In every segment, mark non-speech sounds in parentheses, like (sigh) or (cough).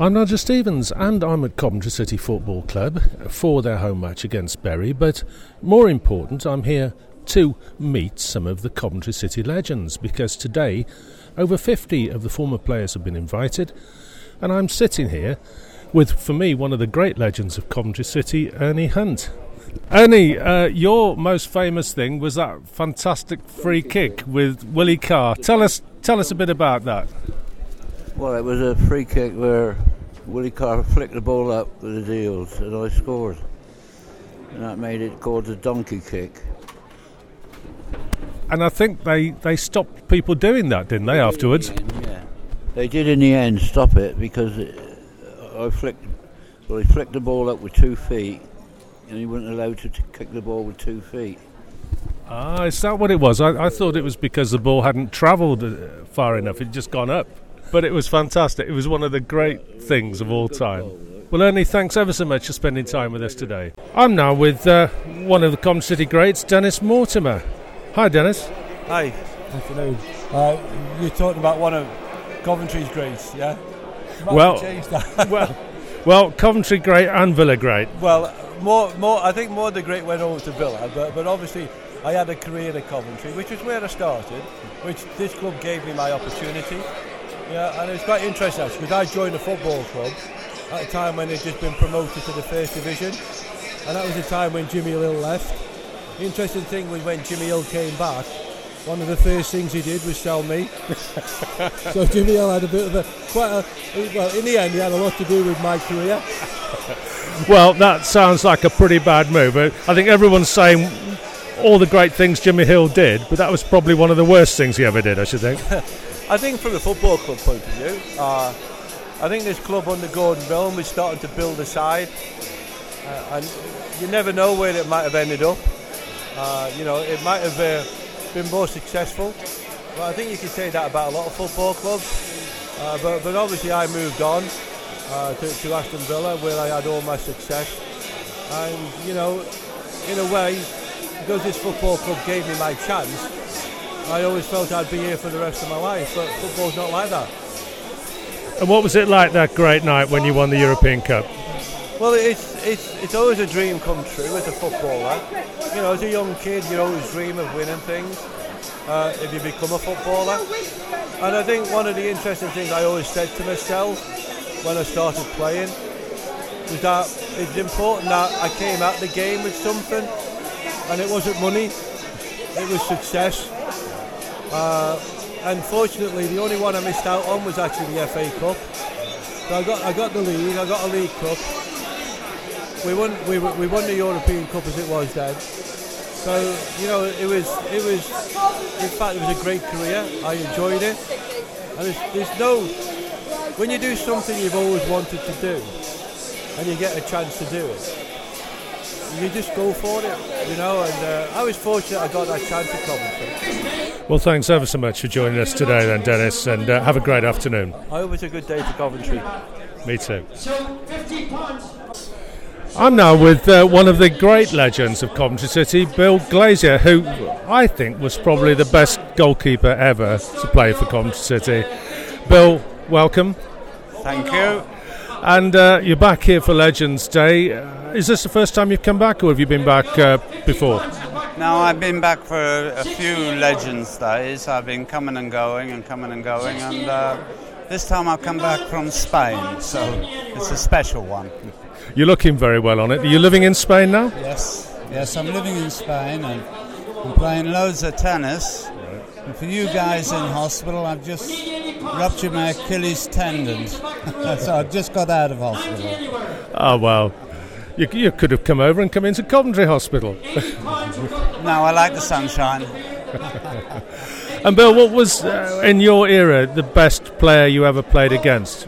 I'm Roger Stevens, and I'm at Coventry City Football Club for their home match against Bury. But more important, I'm here to meet some of the Coventry City legends because today over 50 of the former players have been invited, and I'm sitting here with, for me, one of the great legends of Coventry City, Ernie Hunt. Ernie, uh, your most famous thing was that fantastic free kick with Willie Carr. Tell us, tell us a bit about that. Well, it was a free kick where Willie Carr flicked the ball up with his heels and I scored. And that made it called the donkey kick. And I think they, they stopped people doing that, didn't they, afterwards? Yeah. They did in the end stop it because it, I flicked, well, he flicked the ball up with two feet and he wasn't allowed to t- kick the ball with two feet. Ah, is that what it was? I, I thought it was because the ball hadn't travelled uh, far enough, it'd just gone up. But it was fantastic. It was one of the great things of all time. Well, Ernie, thanks ever so much for spending time with us today. I'm now with uh, one of the Cov City greats, Dennis Mortimer. Hi, Dennis. Hi. Afternoon. Uh, you're talking about one of Coventry's greats, yeah? Well, (laughs) well, well, Coventry great and Villa great. Well, more, more. I think more the great went over to Villa, but, but obviously I had a career at Coventry, which is where I started, which this club gave me my opportunity. Yeah, and it was quite interesting actually because I joined a football club at a time when they'd just been promoted to the first division, and that was the time when Jimmy Hill left. The interesting thing was when Jimmy Hill came back, one of the first things he did was sell me. (laughs) so Jimmy Hill had a bit of a quite a well. In the end, he had a lot to do with my career. Well, that sounds like a pretty bad move. I think everyone's saying all the great things Jimmy Hill did, but that was probably one of the worst things he ever did. I should think. (laughs) I think from the football club point of view, uh, I think this club under Gordon Brown was starting to build a side, uh, and you never know where it might have ended up. Uh, you know, it might have uh, been more successful. But I think you can say that about a lot of football clubs. Uh, but, but obviously, I moved on uh, to, to Aston Villa, where I had all my success. And you know, in a way, because this football club gave me my chance, I always felt I'd be here for the rest of my life, but football's not like that. And what was it like that great night when you won the European Cup? Well, it's it's it's always a dream come true as a footballer. You know, as a young kid, you always dream of winning things. Uh, if you become a footballer, and I think one of the interesting things I always said to myself when I started playing was that it's important that I came at the game with something, and it wasn't money, it was success. Uh, unfortunately, the only one I missed out on was actually the FA Cup. So I got I got the league, I got a League Cup. We won we, we won the European Cup as it was then. So you know it was it was in fact it was a great career. I enjoyed it, and there's, there's no when you do something you've always wanted to do, and you get a chance to do it you just go for it, you know. And uh, I was fortunate I got that chance at Coventry. Well, thanks ever so much for joining us today, then, Dennis, and uh, have a great afternoon. I hope it's a good day for Coventry. Me too. I'm now with uh, one of the great legends of Coventry City, Bill Glazier, who I think was probably the best goalkeeper ever to play for Coventry City. Bill, welcome. Thank you. And uh, you're back here for Legends Day. Is this the first time you've come back, or have you been back uh, before? No, I've been back for a few Legends Days. I've been coming and going and coming and going, and uh, this time I've come back from Spain, so it's a special one. You're looking very well on it. Are you living in Spain now? Yes, yes, I'm living in Spain and I'm playing loads of tennis. And for you guys in hospital, I've just ruptured my Achilles tendon. (laughs) so I've just got out of hospital. Oh, well. You, you could have come over and come into Coventry Hospital. (laughs) no, I like the sunshine. and Bill, what was, uh, in your era, the best player you ever played against?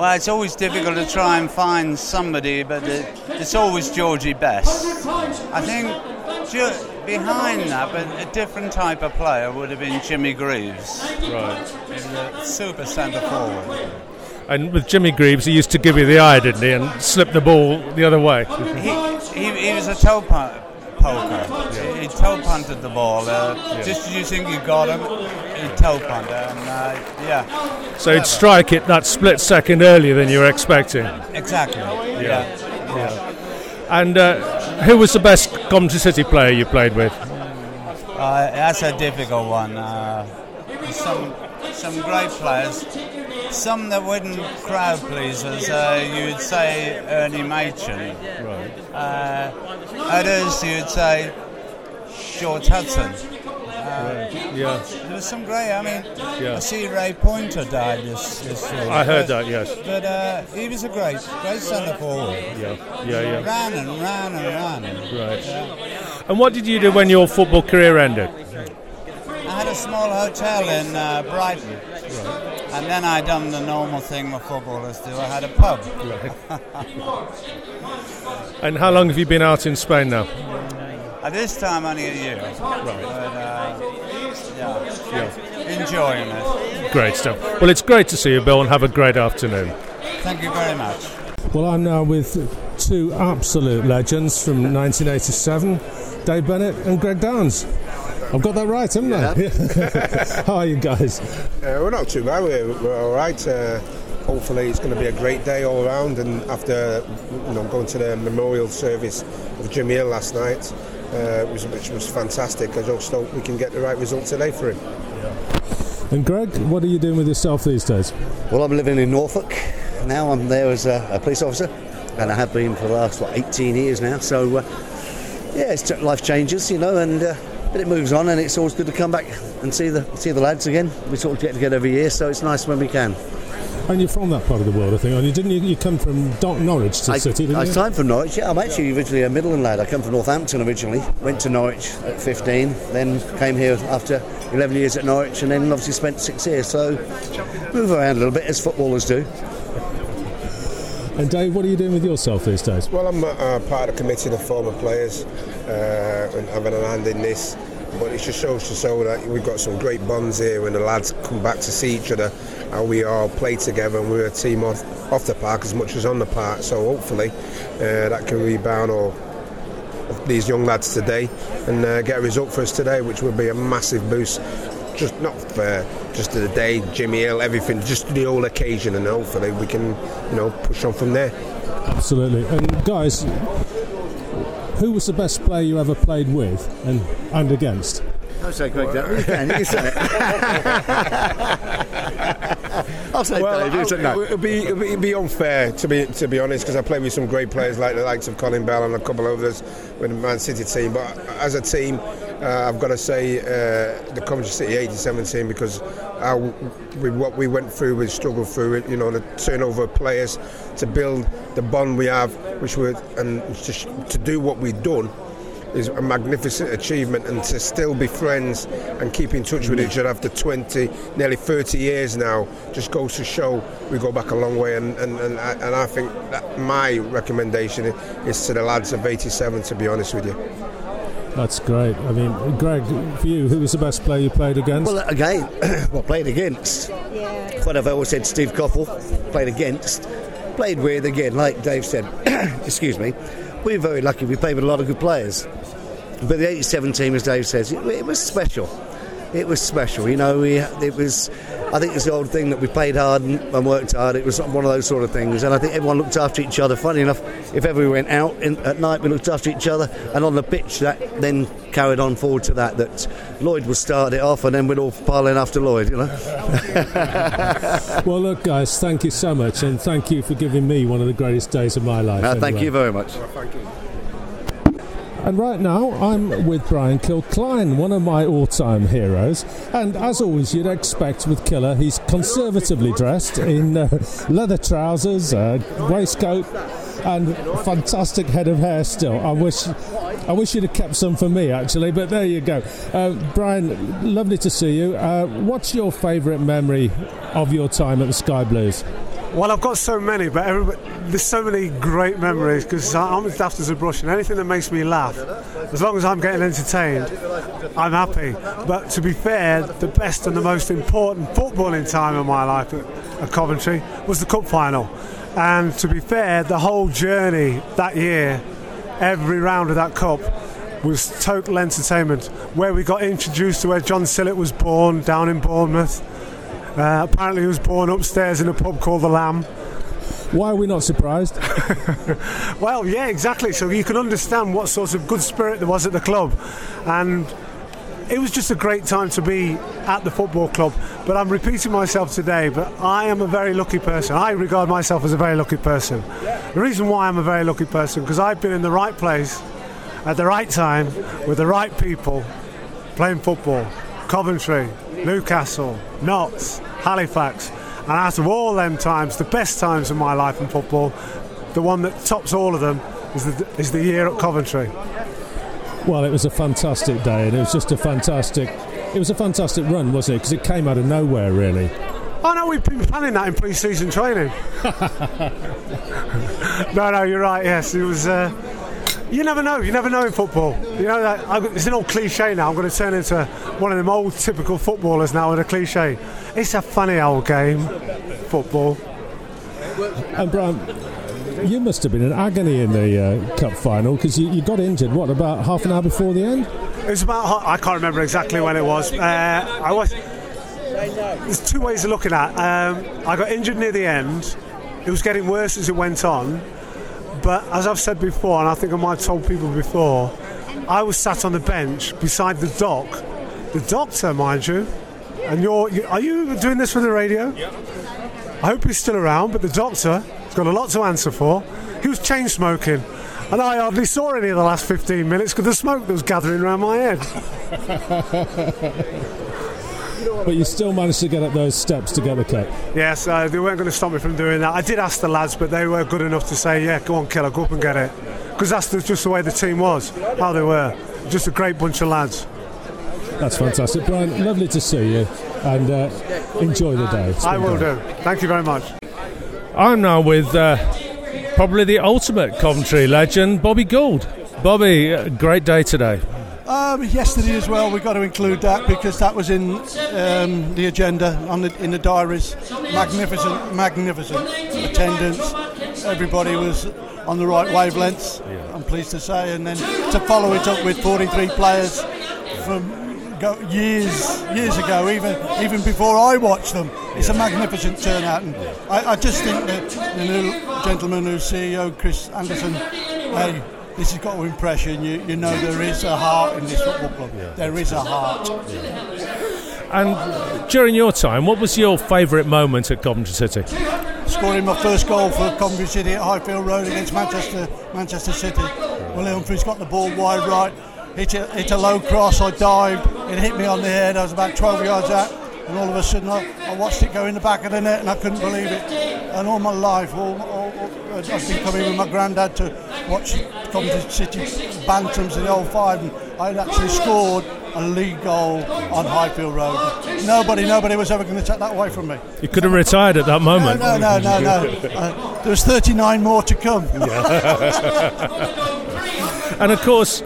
Well, it's always difficult to try and find somebody, but it's always Georgie Best. I think behind that, but a different type of player would have been Jimmy Greaves. Right. super centre forward. And with Jimmy Greaves, he used to give you the eye, didn't he, and slip the ball the other way. he, he, he was a toe poker. He, he toe punted the ball. Uh, Just as you think you got him, he toe punted. And uh, yeah, So he'd strike it that split second earlier than you were expecting. exactly. Yeah. Yeah. And uh, who was the best Coventry City player you played with? Uh, that's a difficult one. Uh, some some great players. Some that wouldn't crowd pleasers. Uh, you'd say Ernie Machin. Right. Uh, others you'd say George Hudson. Yeah, There was some great. I mean, Yeah. I see Ray Pointer died this this year. I heard but- that. Yes. But uh, he was a great, great centre forward. Yeah, yeah, yeah. Ran and ran and ran. Right. And what did you do when your football career ended? I had a small hotel in uh, Brighton. And then I done the normal thing my footballers do. I had a pub. (laughs) And how long have you been out in Spain now? At this time, only a year. But, uh, yeah, Yeah. enjoying it. Great stuff. Well, it's great to see you, Bill, and have a great afternoon. Thank you very much. Well, I'm now with two absolute legends from 1987, Dave Bennett and Greg Downs. I've got that right, haven't I? (laughs) How are you guys? Uh, we're not too bad. We're, we're all right. Uh, hopefully, it's going to be a great day all round. And after you know going to the memorial service of Jimmy Hill last night, uh, which, which was fantastic, I just hope we can get the right result today for him. And Greg, what are you doing with yourself these days? Well, I'm living in Norfolk now. I'm there as a, a police officer, and I have been for the last what 18 years now. So, uh, yeah, it's, life changes, you know, and uh, but it moves on, and it's always good to come back and see the see the lads again. We sort of get together every year, so it's nice when we can. And you're from that part of the world, I think, aren't you? Didn't you? You come from Norwich to I, the city, didn't I you? signed for Norwich. Yeah, I'm actually originally a Midland lad. I come from Northampton originally. Went to Norwich at 15, then came here after 11 years at Norwich, and then obviously spent six years. So move around a little bit as footballers do. And Dave, what are you doing with yourself these days? Well, I'm uh, part of the committee of former players uh, and having a hand in this. But it just shows to show that we've got some great bonds here when the lads come back to see each other, and we all play together and we're a team off, off the park as much as on the park. So hopefully uh, that can rebound all these young lads today and uh, get a result for us today, which would be a massive boost. Just not for just the day, Jimmy Hill, everything, just the whole occasion, and hopefully we can, you know, push on from there. Absolutely. And guys, who was the best player you ever played with and and against? I'll say Greg Downs. You can, you say it. (laughs) I'll say Dave. You say no. It'd be, it'd be- it'd be unfair to be to be honest because I played with some great players like the likes of Colin Bell and a couple of others with the Man City team. But as a team, uh, I've got to say uh, the Coventry City '87 team because with what we went through, we struggled through it. You know, the turnover of players to build the bond we have, which we and to, to do what we've done is a magnificent achievement and to still be friends and keep in touch with each other after 20 nearly 30 years now just goes to show we go back a long way and, and, and, I, and I think my recommendation is to the lads of 87 to be honest with you That's great. I mean, Greg, for you, who was the best player you played against? Well, again, (coughs) well, played against. What I've always said, Steve Coppell, played against. Played with, again, like Dave said, (coughs) excuse me, we were very lucky. We played with a lot of good players. But the 87 team, as Dave says, it, it was special. It was special. You know, we, it was, I think it's the old thing that we played hard and, and worked hard. It was one of those sort of things. And I think everyone looked after each other. Funny enough, if ever we went out in, at night, we looked after each other. And on the pitch, that then carried on forward to that, that Lloyd would start it off and then we'd all pile in after Lloyd, you know. (laughs) well, look, guys, thank you so much, and thank you for giving me one of the greatest days of my life. No, thank you very much. And right now, I'm with Brian Kilcline, one of my all time heroes. And as always, you'd expect with Killer, he's conservatively dressed in uh, leather trousers, uh, waistcoat, and fantastic head of hair still. I wish. I wish you'd have kept some for me, actually, but there you go. Uh, Brian, lovely to see you. Uh, what's your favourite memory of your time at the Sky Blues? Well, I've got so many, but everybody, there's so many great memories because I'm as daft as a brush, and anything that makes me laugh, as long as I'm getting entertained, I'm happy. But to be fair, the best and the most important footballing time of my life at, Coventry was the cup final. And to be fair, the whole journey that year, every round of that cup, was total entertainment. Where we got introduced to where John Sillett was born, down in Bournemouth. Uh, apparently, he was born upstairs in a pub called the Lamb. Why are we not surprised? (laughs) well, yeah, exactly. So you can understand what sort of good spirit there was at the club, and it was just a great time to be at the football club. But I'm repeating myself today, but I am a very lucky person. I regard myself as a very lucky person. The reason why I'm a very lucky person because I've been in the right place at the right time with the right people playing football. Coventry, Newcastle, Notts, Halifax. And out of all them times, the best times of my life in football, the one that tops all of them is the, is the year at Coventry. Well, it was a fantastic day, and it was just a fantastic. It was a fantastic run, wasn't it? Because it came out of nowhere, really. Oh no, we've been planning that in pre-season training. (laughs) no, no, you're right. Yes, it was. Uh, you never know. You never know in football. You know that it's an old cliche now. I'm going to turn into one of them old typical footballers now with a cliche. It's a funny old game, football. And Brian, you must have been in agony in the uh, cup final because you, you, got injured. What about half an hour before the end? It was about. I can't remember exactly when it was. Uh, I was. There's two ways of looking at. Um, I got injured near the end. It was getting worse as it went on but as I've said before, and I think I might have told people before, I was sat on the bench beside the doc, the doctor, mind you. And you're, you, are you doing this for the radio? Yeah. I hope he's still around, but the doctor has got a lot to answer for. He was chain smoking, and I hardly saw any of the last 15 minutes because the smoke that was gathering around my head. (laughs) but you still managed to get up those steps to get the cup. Yes, uh, they weren't going to stop me from doing that. I did ask the lads, but they were good enough to say, "Yeah, go on, killer, go up and get it," because that's the, just the way the team was, how they were. Just a great bunch of lads. That's fantastic, Brian. Lovely to see you, and uh, enjoy the day. I will do. Thank you very much. I'm now with uh, probably the ultimate Coventry legend, Bobby Gould. Bobby, great day today. Um, yesterday as well, we've got to include that because that was in um, the agenda on the, in the diaries. Magnificent, magnificent attendance. Everybody was on the right wavelengths. Yeah. I'm pleased to say, and then to follow it up with 43 players from go, years years ago, even even before I watched them. It's a magnificent turnout, and I, I just think that the new gentleman who's CEO, Chris Anderson, hey this has got to impress you. You, you know there is a heart in this football club. Yeah. There is a heart. Yeah. And during your time, what was your favourite moment at Coventry City? Scoring my first goal for Coventry City at Highfield Road against Manchester Manchester City. Well, Humphreys got the ball wide right, hit a, hit a low cross. I dived, it hit me on the head. I was about 12 yards out, and all of a sudden I, I watched it go in the back of the net, and I couldn't believe it. And all my life, all, all, all I've been coming with my granddad to watch Coventry City Bantams in the old five, and I'd actually scored a league goal on Highfield Road. Nobody, nobody was ever going to take that away from me. You could have retired at that moment. No, no, no, no. no. Uh, there's 39 more to come. (laughs) and of course,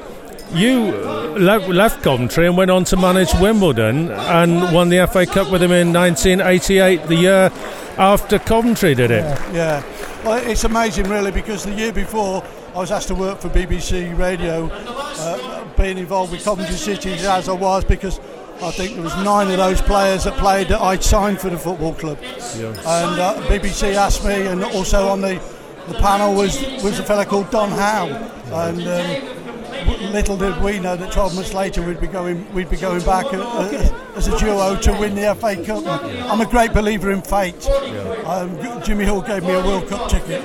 you left Coventry and went on to manage Wimbledon and won the FA Cup with him in 1988, the year after Coventry did it. Yeah. yeah. Well, it's amazing, really, because the year before I was asked to work for BBC Radio, uh, being involved with Coventry City as I was, because I think there was nine of those players that played that I'd signed for the football club. Yeah. And uh, BBC asked me, and also on the, the panel was was a fellow called Don Howe, and. Um, little did we know that 12 months later we'd be going we'd be going back uh, uh, as a duo to win the FA Cup. I'm a great believer in fate. Um, Jimmy Hill gave me a World Cup ticket,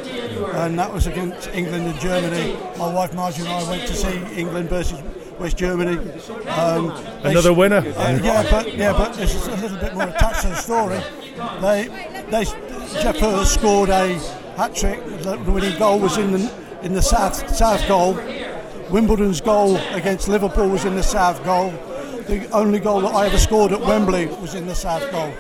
and that was against England and Germany. My wife Margie and I went to see England versus West Germany. Um, Another winner. Uh, yeah, but yeah, but there's a little bit more attached to the story. They, they, Geoff Hurst scored a hat trick. The winning goal was in the in the south south goal Wimbledon's goal against Liverpool was in the south goal. The only goal that I ever scored at Wembley was in the south goal.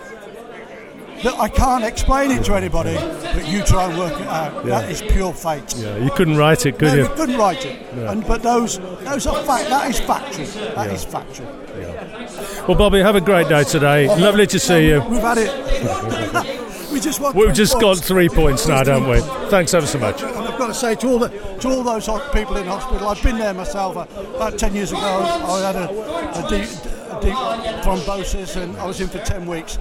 I can't explain it to anybody, but you try and work it out. Yeah. That is pure fate. Yeah, you couldn't write it, could no, you? you couldn't write it. Yeah. And, but those, those are fact. That is factual. That yeah. is factual. Yeah. Well, Bobby, have a great day today. Oh, Lovely to see you. We've had it. (laughs) (laughs) we just We've just got three points now, don't we? Thanks ever so much. To say to all the to all those people in hospital, I've been there myself. Uh, about ten years ago, I had a, a, deep, a deep thrombosis, and I was in for ten weeks.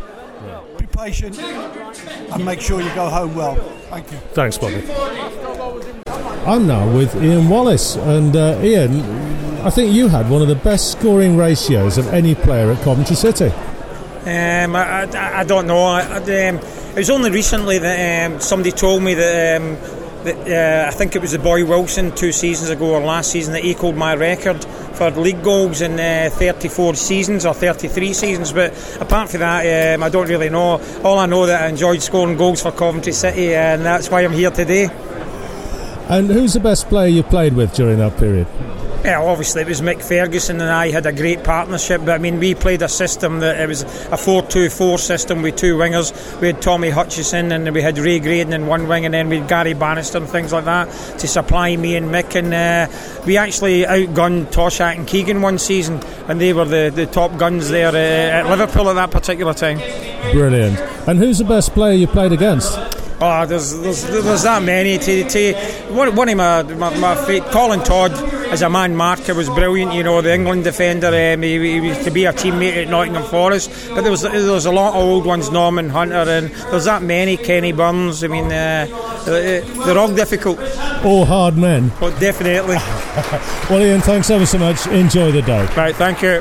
Be patient and make sure you go home well. Thank you. Thanks, Bobby. I'm now with Ian Wallace, and uh, Ian, I think you had one of the best scoring ratios of any player at Coventry City. Um, I, I, I, don't know. I, um, it was only recently that um, somebody told me that, um, uh, I think it was the boy Wilson two seasons ago or last season that equalled my record for league goals in uh, 34 seasons or 33 seasons. But apart from that, um, I don't really know. All I know that I enjoyed scoring goals for Coventry City, and that's why I'm here today. And who's the best player you played with during that period? Yeah, obviously it was Mick Ferguson and I had a great partnership. But I mean, we played a system that it was a four-two-four system with two wingers. We had Tommy Hutchison and we had Ray Graydon in one wing, and then we had Gary Bannister and things like that to supply me and Mick. And uh, we actually outgunned Toshack and Keegan one season, and they were the, the top guns there uh, at Liverpool at that particular time. Brilliant. And who's the best player you played against? Oh, there's, there's, there's that many. To, to, one, one of my, my, my Colin Todd as a man marker was brilliant. You know, the England defender. Um, he, he was to be a teammate at Nottingham Forest. But there was there was a lot of old ones, Norman Hunter, and there's that many. Kenny Burns. I mean, uh, they're all difficult. All hard men. But definitely. (laughs) well, Ian, thanks ever so much. Enjoy the day. Right, thank you.